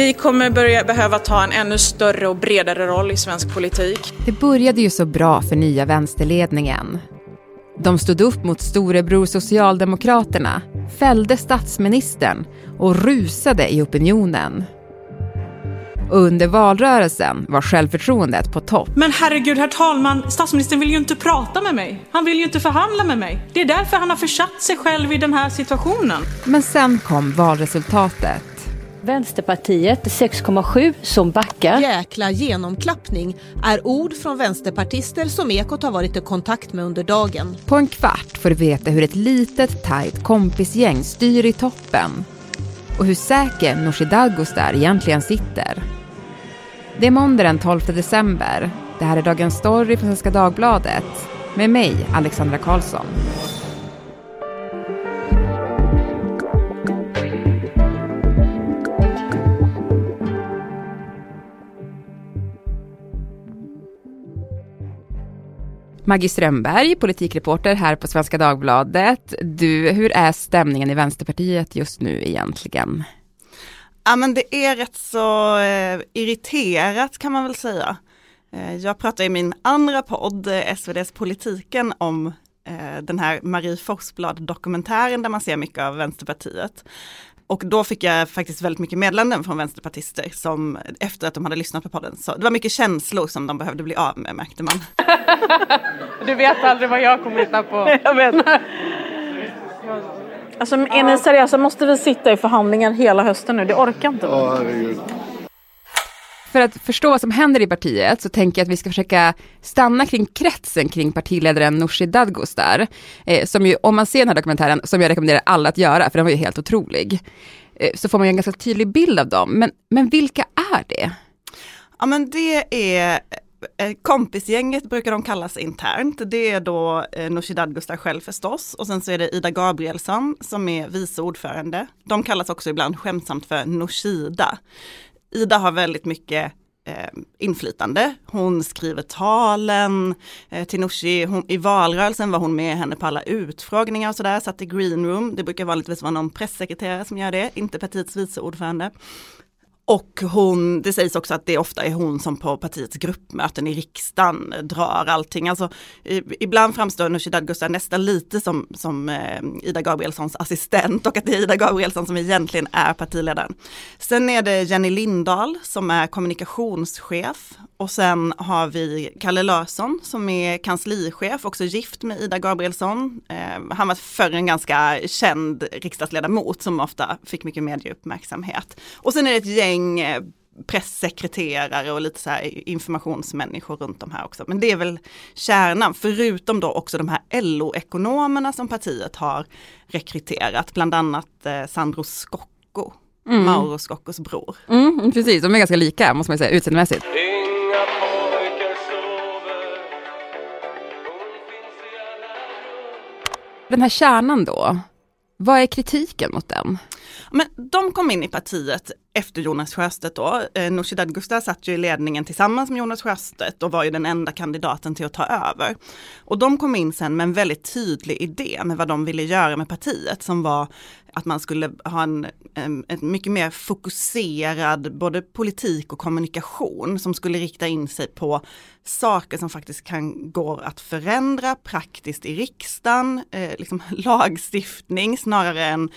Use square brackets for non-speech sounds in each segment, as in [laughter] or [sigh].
Vi kommer börja behöva ta en ännu större och bredare roll i svensk politik. Det började ju så bra för nya vänsterledningen. De stod upp mot storebror Socialdemokraterna, fällde statsministern och rusade i opinionen. Under valrörelsen var självförtroendet på topp. Men herregud, herr talman, statsministern vill ju inte prata med mig. Han vill ju inte förhandla med mig. Det är därför han har försatt sig själv i den här situationen. Men sen kom valresultatet. Vänsterpartiet 6,7 som backar. Jäkla genomklappning är ord från vänsterpartister som Ekot har varit i kontakt med under dagen. På en kvart får du veta hur ett litet tajt kompisgäng styr i toppen och hur säker Nooshi Dadgostar egentligen sitter. Det är måndag den 12 december. Det här är Dagens Story från Svenska Dagbladet med mig, Alexandra Karlsson. Maggie Strömberg, politikreporter här på Svenska Dagbladet. Du, hur är stämningen i Vänsterpartiet just nu egentligen? Ja men det är rätt så eh, irriterat kan man väl säga. Eh, jag pratar i min andra podd, eh, SVDs Politiken, om eh, den här Marie Forsblad dokumentären där man ser mycket av Vänsterpartiet. Och då fick jag faktiskt väldigt mycket meddelanden från vänsterpartister som efter att de hade lyssnat på podden. Så det var mycket känslor som de behövde bli av med märkte man. [laughs] du vet aldrig vad jag kommer hitta på. [laughs] jag vet. Alltså är ni seriösa? Måste vi sitta i förhandlingar hela hösten nu? Det orkar inte. Ja, herregud. För att förstå vad som händer i partiet så tänker jag att vi ska försöka stanna kring kretsen kring partiledaren Nooshi Dadgostar. Eh, som ju, om man ser den här dokumentären, som jag rekommenderar alla att göra, för den var ju helt otrolig, eh, så får man ju en ganska tydlig bild av dem. Men, men vilka är det? Ja men det är eh, Kompisgänget brukar de kallas internt. Det är då eh, Nooshi Dadgostar själv förstås och sen så är det Ida Gabrielsson som är vice ordförande. De kallas också ibland skämtsamt för Nooshida. Ida har väldigt mycket eh, inflytande. Hon skriver talen eh, till Nooshi. I valrörelsen var hon med henne på alla utfrågningar och sådär, satt i green room. Det brukar vanligtvis vara någon pressekreterare som gör det, inte partiets vice ordförande. Och hon, det sägs också att det ofta är hon som på partiets gruppmöten i riksdagen drar allting. Alltså, ibland framstår Nooshi Dadgostar nästan lite som, som eh, Ida Gabrielssons assistent och att det är Ida Gabrielsson som egentligen är partiledaren. Sen är det Jenny Lindahl som är kommunikationschef och sen har vi Kalle Larsson som är kanslichef, också gift med Ida Gabrielsson. Eh, han var förr en ganska känd riksdagsledamot som ofta fick mycket medieuppmärksamhet. Och sen är det ett gäng eh, pressekreterare och lite så här informationsmänniskor runt om här också. Men det är väl kärnan, förutom då också de här LO-ekonomerna som partiet har rekryterat, bland annat eh, Sandro Scocco, mm. Mauro Scoccos bror. Mm, precis, de är ganska lika måste man säga utseendemässigt. Den här kärnan då, vad är kritiken mot den? Men de kom in i partiet efter Jonas Sjöstedt då. Eh, Nooshi Dadgostar satt ju i ledningen tillsammans med Jonas Sjöstedt och var ju den enda kandidaten till att ta över. Och de kom in sen med en väldigt tydlig idé med vad de ville göra med partiet som var att man skulle ha en, en, en, mycket mer fokuserad både politik och kommunikation som skulle rikta in sig på saker som faktiskt kan gå att förändra praktiskt i riksdagen, eh, liksom [laughs] lagstiftning snarare än,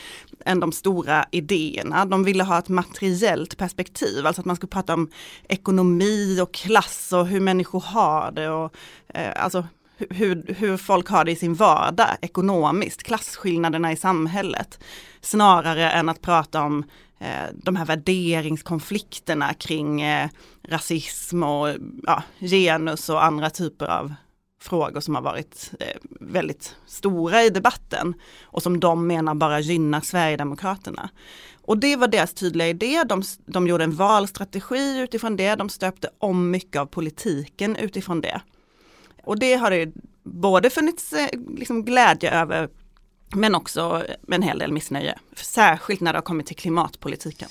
än de stora idéerna. De ville ha ett materiellt perspektiv, alltså att man skulle prata om ekonomi och klass och hur människor har det och eh, alltså hur, hur folk har det i sin vardag ekonomiskt, klasskillnaderna i samhället. Snarare än att prata om eh, de här värderingskonflikterna kring eh, rasism och ja, genus och andra typer av frågor som har varit eh, väldigt stora i debatten och som de menar bara gynnar Sverigedemokraterna. Och det var deras tydliga idé, de, de gjorde en valstrategi utifrån det, de stöpte om mycket av politiken utifrån det. Och det har det både funnits eh, liksom glädje över men också med en hel del missnöje. Särskilt när det har kommit till klimatpolitiken.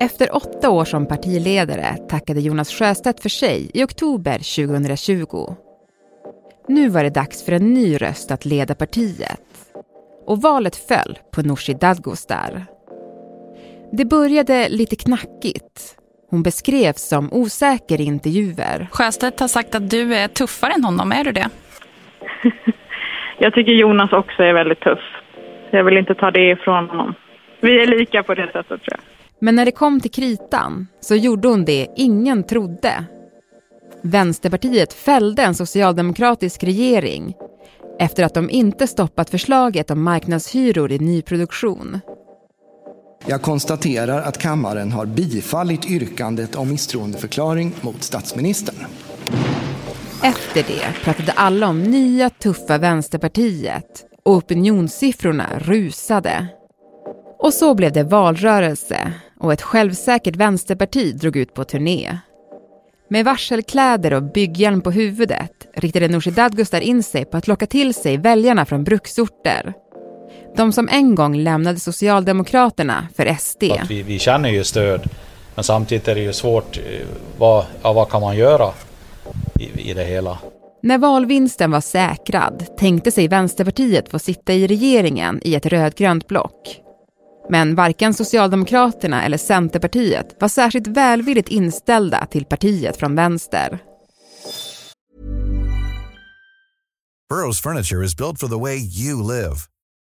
Efter åtta år som partiledare tackade Jonas Sjöstedt för sig i oktober 2020. Nu var det dags för en ny röst att leda partiet. Och valet föll på Nooshi Dadgostar. Det började lite knackigt. Hon beskrevs som osäker i intervjuer. Sjöstedt har sagt att du är tuffare än honom, är du det? [laughs] Jag tycker Jonas också är väldigt tuff. Jag vill inte ta det ifrån honom. Vi är lika på det sättet tror jag. Men när det kom till kritan så gjorde hon det ingen trodde. Vänsterpartiet fällde en socialdemokratisk regering efter att de inte stoppat förslaget om marknadshyror i nyproduktion. Jag konstaterar att kammaren har bifallit yrkandet om misstroendeförklaring mot statsministern. Efter det pratade alla om nya tuffa Vänsterpartiet och opinionssiffrorna rusade. Och så blev det valrörelse och ett självsäkert vänsterparti drog ut på turné. Med varselkläder och bygghjälm på huvudet riktade Nooshi Dadgostar in sig på att locka till sig väljarna från bruksorter. De som en gång lämnade Socialdemokraterna för SD. Vi, vi känner ju stöd, men samtidigt är det ju svårt. eh, Vad, ja, vad kan man göra i, i det hela? När valvinsten var säkrad tänkte sig Vänsterpartiet få sitta i regeringen i ett rödgrönt block. Men varken Socialdemokraterna eller Centerpartiet var särskilt välvilligt inställda till partiet från vänster. Burrow's furniture is built for the way you live.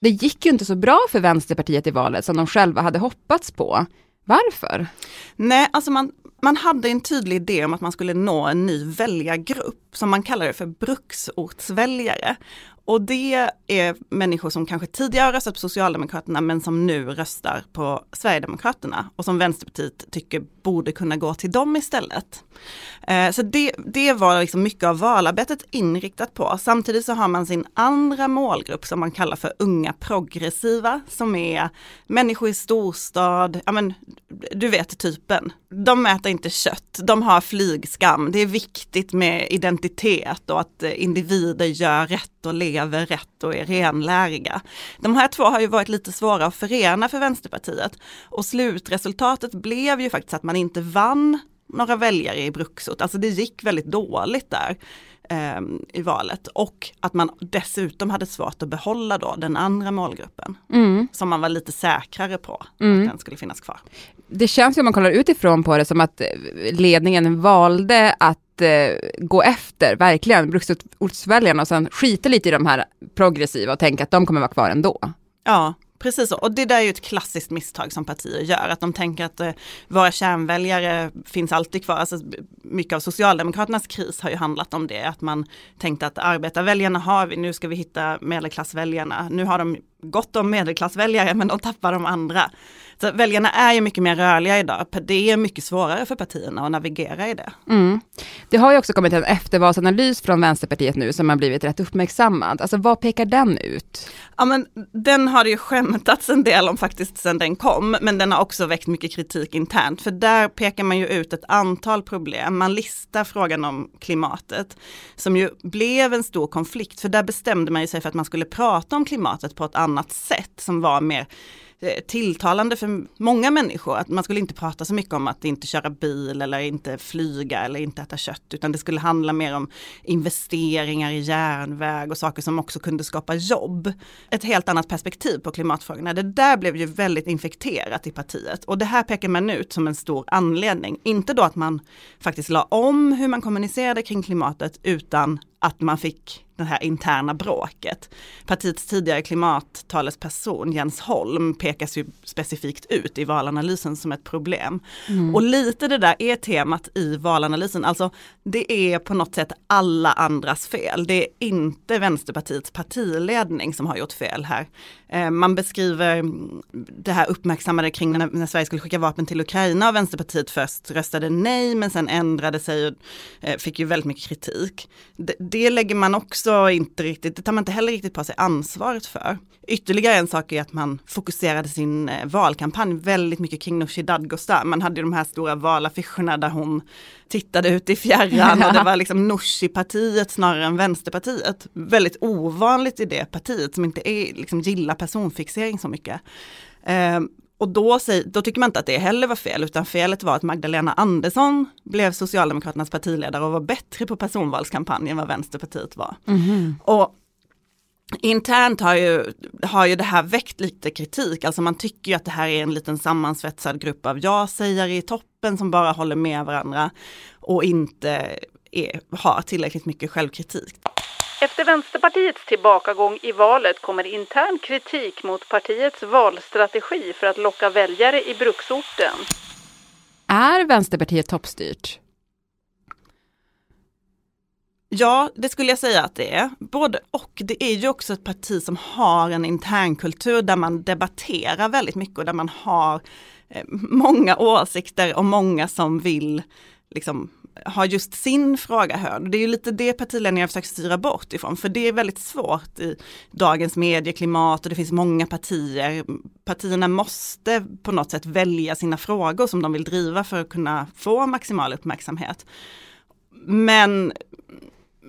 Det gick ju inte så bra för Vänsterpartiet i valet som de själva hade hoppats på. Varför? Nej, alltså man, man hade en tydlig idé om att man skulle nå en ny väljargrupp som man kallar det för bruksortsväljare. Och det är människor som kanske tidigare har röstat på Socialdemokraterna men som nu röstar på Sverigedemokraterna och som Vänsterpartiet tycker borde kunna gå till dem istället. Eh, så det, det var liksom mycket av valarbetet inriktat på. Samtidigt så har man sin andra målgrupp som man kallar för unga progressiva som är människor i storstad, ja men du vet typen. De äter inte kött, de har flygskam, det är viktigt med identitet och att individer gör rätt och lever rätt och är renläriga. De här två har ju varit lite svåra att förena för Vänsterpartiet och slutresultatet blev ju faktiskt att man inte vann några väljare i bruksort, alltså det gick väldigt dåligt där eh, i valet och att man dessutom hade svårt att behålla då den andra målgruppen Mm. som man var lite säkrare på att den skulle finnas kvar. Det känns ju om man kollar utifrån på det som att eh, ledningen valde att eh, gå efter verkligen bruksortsväljarna och sen skita lite i de här progressiva och tänka att de kommer vara kvar ändå. Ja, precis så. Och det där är ju ett klassiskt misstag som partier gör, att de tänker att eh, våra kärnväljare finns alltid kvar. Alltså, mycket av Socialdemokraternas kris har ju handlat om det, att man tänkte att arbetarväljarna har vi, nu ska vi hitta medelklassväljarna. Nu har de gott om medelklassväljare men de tappar de andra. Så väljarna är ju mycket mer rörliga idag, det är mycket svårare för partierna att navigera i det. Mm. Det har ju också kommit en eftervalsanalys från Vänsterpartiet nu som har blivit rätt uppmärksammad. Alltså vad pekar den ut? Ja men den har det ju skämtats en del om faktiskt sedan den kom, men den har också väckt mycket kritik internt, för där pekar man ju ut ett antal problem. Man listar frågan om klimatet, som ju blev en stor konflikt, för där bestämde man ju sig för att man skulle prata om klimatet på ett annat sätt som var mer Eh, tilltalande för många människor. Att man skulle inte prata så mycket om att inte köra bil eller inte flyga eller inte äta kött, utan det skulle handla mer om investeringar i järnväg och saker som också kunde skapa jobb. Ett helt annat perspektiv på klimatfrågorna. Det där blev ju väldigt infekterat i partiet och det här pekar man ut som en stor anledning. Inte då att man faktiskt la om hur man kommunicerade kring klimatet, utan att man fick det här interna bråket. Partiets tidigare klimattalesperson Jens Holm pekas ju specifikt ut i valanalysen som ett problem. Och lite det där är temat i valanalysen, alltså det är på något sätt alla andras fel. Det är inte Vänsterpartiets partiledning som har gjort fel här. Eh, Man beskriver mm, det här uppmärksammade kring när, när Sverige skulle skicka vapen till Ukraina och Vänsterpartiet först röstade nej men sen ändrade sig och eh, fick ju väldigt mycket kritik. Det, det lägger man också inte riktigt, det tar man inte heller riktigt på sig ansvaret för. Ytterligare en sak är att man fokuserar baserade sin eh, valkampanj väldigt mycket kring Nooshi Dadgostar. Man hade ju de här stora valaffischerna där hon tittade ut i fjärran och det [laughs] var liksom Nooshi-partiet snarare än Vänsterpartiet. Väldigt ovanligt i det partiet som inte är, liksom, gillar personfixering så mycket. Och då, då tycker man inte att det heller var fel, utan felet var att Magdalena Andersson blev Socialdemokraternas partiledare och var bättre på personvalskampanjen än vad Vänsterpartiet var. Mm. Och Internt har ju, har ju det här väckt lite kritik, alltså man tycker ju att det här är en liten sammansvetsad grupp av ja-sägare i toppen som bara håller med varandra och inte är, har tillräckligt mycket självkritik. Efter Vänsterpartiets tillbakagång i valet kommer intern kritik mot partiets valstrategi för att locka väljare i bruksorten. Är Vänsterpartiet toppstyrt? Ja, det skulle jag säga att det är. Både och. Det är ju också ett parti som har en internkultur där man debatterar väldigt mycket och där man har eh, många åsikter och många som vill liksom har just sin fråga hörd. Det är ju lite det partiledningen försöker styra bort ifrån, för det är väldigt svårt i dagens medieklimat och det finns många partier. Partierna måste på något sätt välja sina frågor som de vill driva för att kunna få maximal uppmärksamhet. Men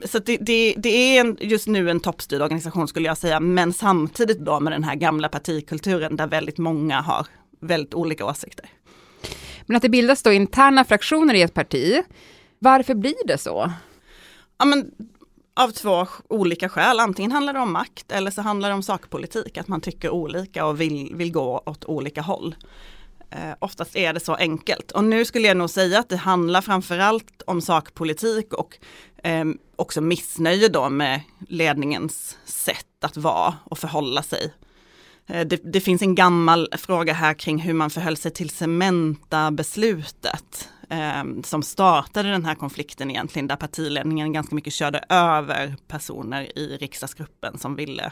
så det, det, det, är en, just nu en toppstyrd organisation skulle jag säga, men samtidigt då med den här gamla partikulturen där väldigt många har väldigt olika åsikter. Men att det bildas då interna fraktioner i ett parti, varför blir det så? Ja, men, av två olika skäl, antingen handlar det om makt eller så handlar det om sakpolitik, att man tycker olika och vill, vill gå åt olika håll. Eh, oftast är det så enkelt. Och nu skulle jag nog säga att det handlar framförallt om sakpolitik och eh, också missnöje då med ledningens sätt att vara och förhålla sig. Eh, det, det, finns en gammal fråga här kring hur man förhöll sig till Cementa-beslutet eh, som startade den här konflikten egentligen där partiledningen ganska mycket körde över personer i riksdagsgruppen som ville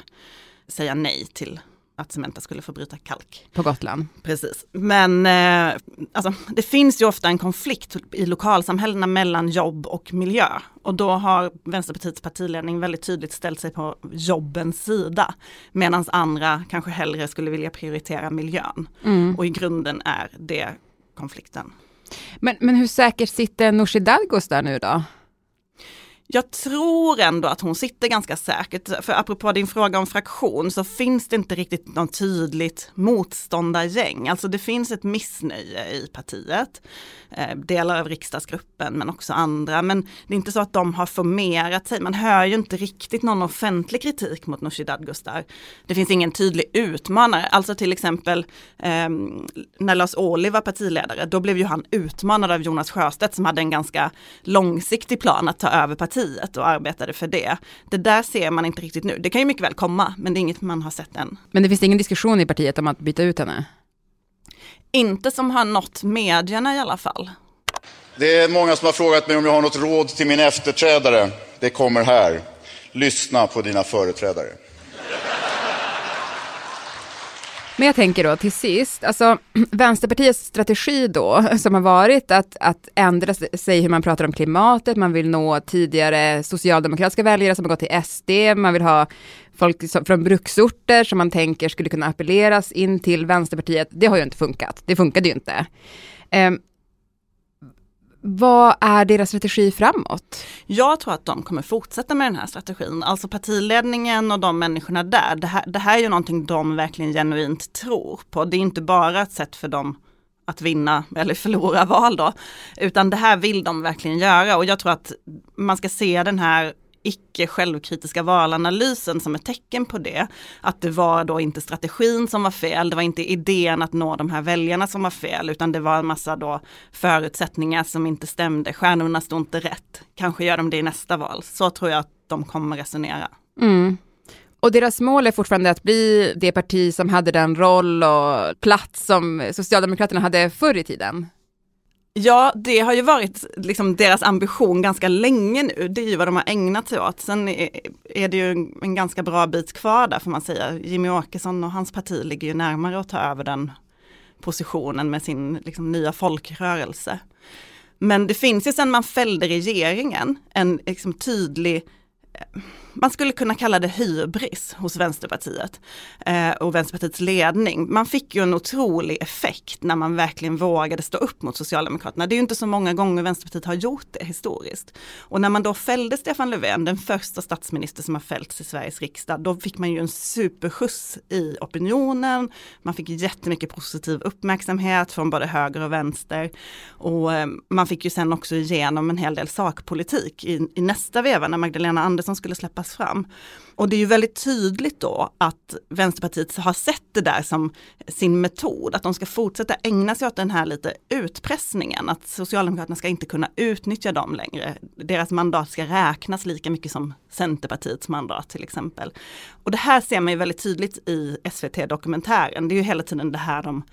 säga nej till att Cementa skulle få bryta kalk. På Gotland. Precis. Men eh, alltså, det finns ju ofta en konflikt i lokalsamhällena mellan jobb och miljö. Och då har Vänsterpartiets partiledning väldigt tydligt ställt sig på jobbens sida. Medan andra kanske hellre skulle vilja prioritera miljön. Mm. Och i grunden är det konflikten. Men, men hur säkert sitter Nooshi Dadgostar nu då? Jag tror ändå att hon sitter ganska säkert, för apropå din fråga om fraktion så finns det inte riktigt något tydligt motståndargäng. Alltså det finns ett missnöje i partiet, eh, delar av riksdagsgruppen men också andra. Men det är inte så att de har formerat sig, man hör ju inte riktigt någon offentlig kritik mot Nooshi Dadgostar. Det finns ingen tydlig utmanare, alltså till exempel eh, när Lars Ohly var partiledare, då blev ju han utmanad av Jonas Sjöstedt som hade en ganska långsiktig plan att ta över partiet partiet och arbetade för det. Det där ser man inte riktigt nu. Det kan ju mycket väl komma, men det är inget man har sett än. Men det finns ingen diskussion i partiet om att byta ut henne? Inte som har nått medierna i alla fall. Det är många som har frågat mig om jag har något råd till min efterträdare. Det kommer här. Lyssna på dina företrädare. Men jag tänker då till sist, alltså [clears throat] Vänsterpartiets strategi då, [laughs] som har varit att, att ändra sig hur man pratar om klimatet, man vill nå tidigare socialdemokratiska väljare som har gått till SD, man vill ha folk som, från bruksorter som man tänker skulle kunna appelleras in till Vänsterpartiet. Det har ju inte funkat, det funkade ju inte. Ehm, vad är deras strategi framåt? Jag tror att de kommer fortsätta med den här strategin. Alltså partiledningen och de människorna där. Det här, det här är ju någonting de verkligen genuint tror på. Det är inte bara ett sätt för dem att vinna eller förlora val då. Utan det här vill de verkligen göra och jag tror att man ska se den här icke självkritiska valanalysen som ett tecken på det. Att det var då inte strategin som var fel, det var inte idén att nå de här väljarna som var fel, utan det var en massa då förutsättningar som inte stämde. Stjärnorna stod inte rätt. Kanske gör de det i nästa val. Så tror jag att de kommer resonera. Mm. Och deras mål är fortfarande att bli det parti som hade den roll och plats som Socialdemokraterna hade förr i tiden? Ja, det har ju varit liksom deras ambition ganska länge nu. Det är ju vad de har ägnat sig åt. Sen är det ju en ganska bra bit kvar där får man säga. Jimmy Åkesson och hans parti ligger ju närmare att ta över den positionen med sin liksom, nya folkrörelse. Men det finns ju sedan man fällde regeringen en liksom, tydlig eh, man skulle kunna kalla det hybris hos Vänsterpartiet eh, och Vänsterpartiets ledning. Man fick ju en otrolig effekt när man verkligen vågade stå upp mot Socialdemokraterna. Det är ju inte så många gånger Vänsterpartiet har gjort det historiskt. Och när man då fällde Stefan Löfven, den första statsminister som har fällts i Sveriges riksdag, då fick man ju en superskjuts i opinionen. Man fick jättemycket positiv uppmärksamhet från både höger och vänster. Och eh, man fick ju sen också igenom en hel del sakpolitik i, i nästa veva när Magdalena Andersson skulle släppas fram. Och det är ju väldigt tydligt då att Vänsterpartiet har sett det där som sin metod, att de ska fortsätta ägna sig åt den här lite utpressningen, att Socialdemokraterna ska inte kunna utnyttja dem längre. Deras mandat ska räknas lika mycket som Centerpartiets mandat till exempel. Och det här ser man ju väldigt tydligt i SVT-dokumentären, det är ju hela tiden det här de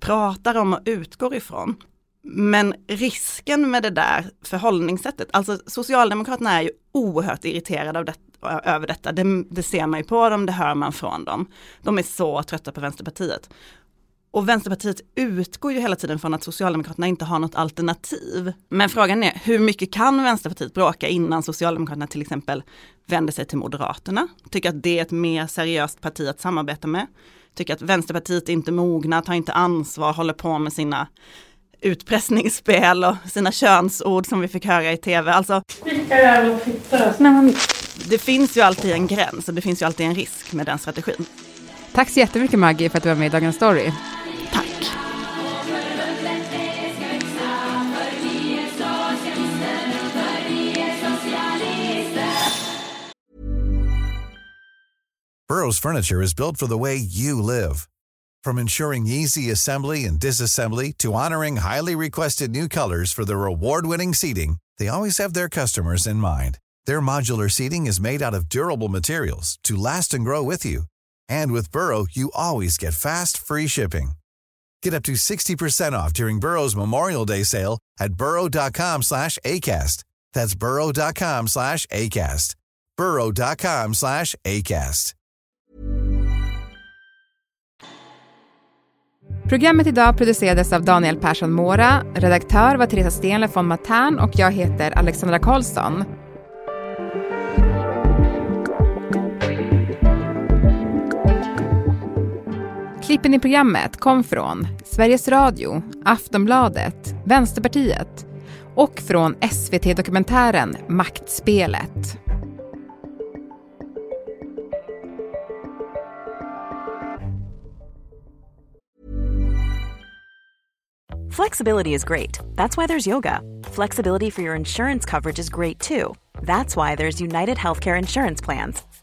pratar om och utgår ifrån. Men risken med det där förhållningssättet, alltså Socialdemokraterna är ju oerhört irriterade av det, över detta. Det, det ser man ju på dem, det hör man från dem. De är så trötta på Vänsterpartiet. Och Vänsterpartiet utgår ju hela tiden från att Socialdemokraterna inte har något alternativ. Men frågan är, hur mycket kan Vänsterpartiet bråka innan Socialdemokraterna till exempel vänder sig till Moderaterna? Tycker att det är ett mer seriöst parti att samarbeta med? Tycker att Vänsterpartiet är inte mogna, tar inte ansvar, håller på med sina utpressningsspel och sina könsord som vi fick höra i tv. Alltså, det finns ju alltid en gräns och det finns ju alltid en risk med den strategin. Tack så jättemycket Maggie för att du var med i Dagens Story. Tack. Burrow's furniture is built for the way you live. From ensuring easy assembly and disassembly to honoring highly requested new colors for their award-winning seating, they always have their customers in mind. Their modular seating is made out of durable materials to last and grow with you. And with Burrow, you always get fast, free shipping. Get up to 60% off during Burrow's Memorial Day sale at burrow.com slash ACAST. That's burrow.com slash ACAST. burrow.com slash ACAST. Programmet idag producerades av Daniel Persson Mora, redaktör var Teresa Stenle von Matern och jag heter Alexandra Karlsson. Klippen i programmet kom från Sveriges Radio, Aftonbladet, Vänsterpartiet och från SVT-dokumentären Maktspelet. Flexibility is great. That's why there's yoga. Flexibility for your insurance coverage is great too. That's why there's United Healthcare Insurance Plans.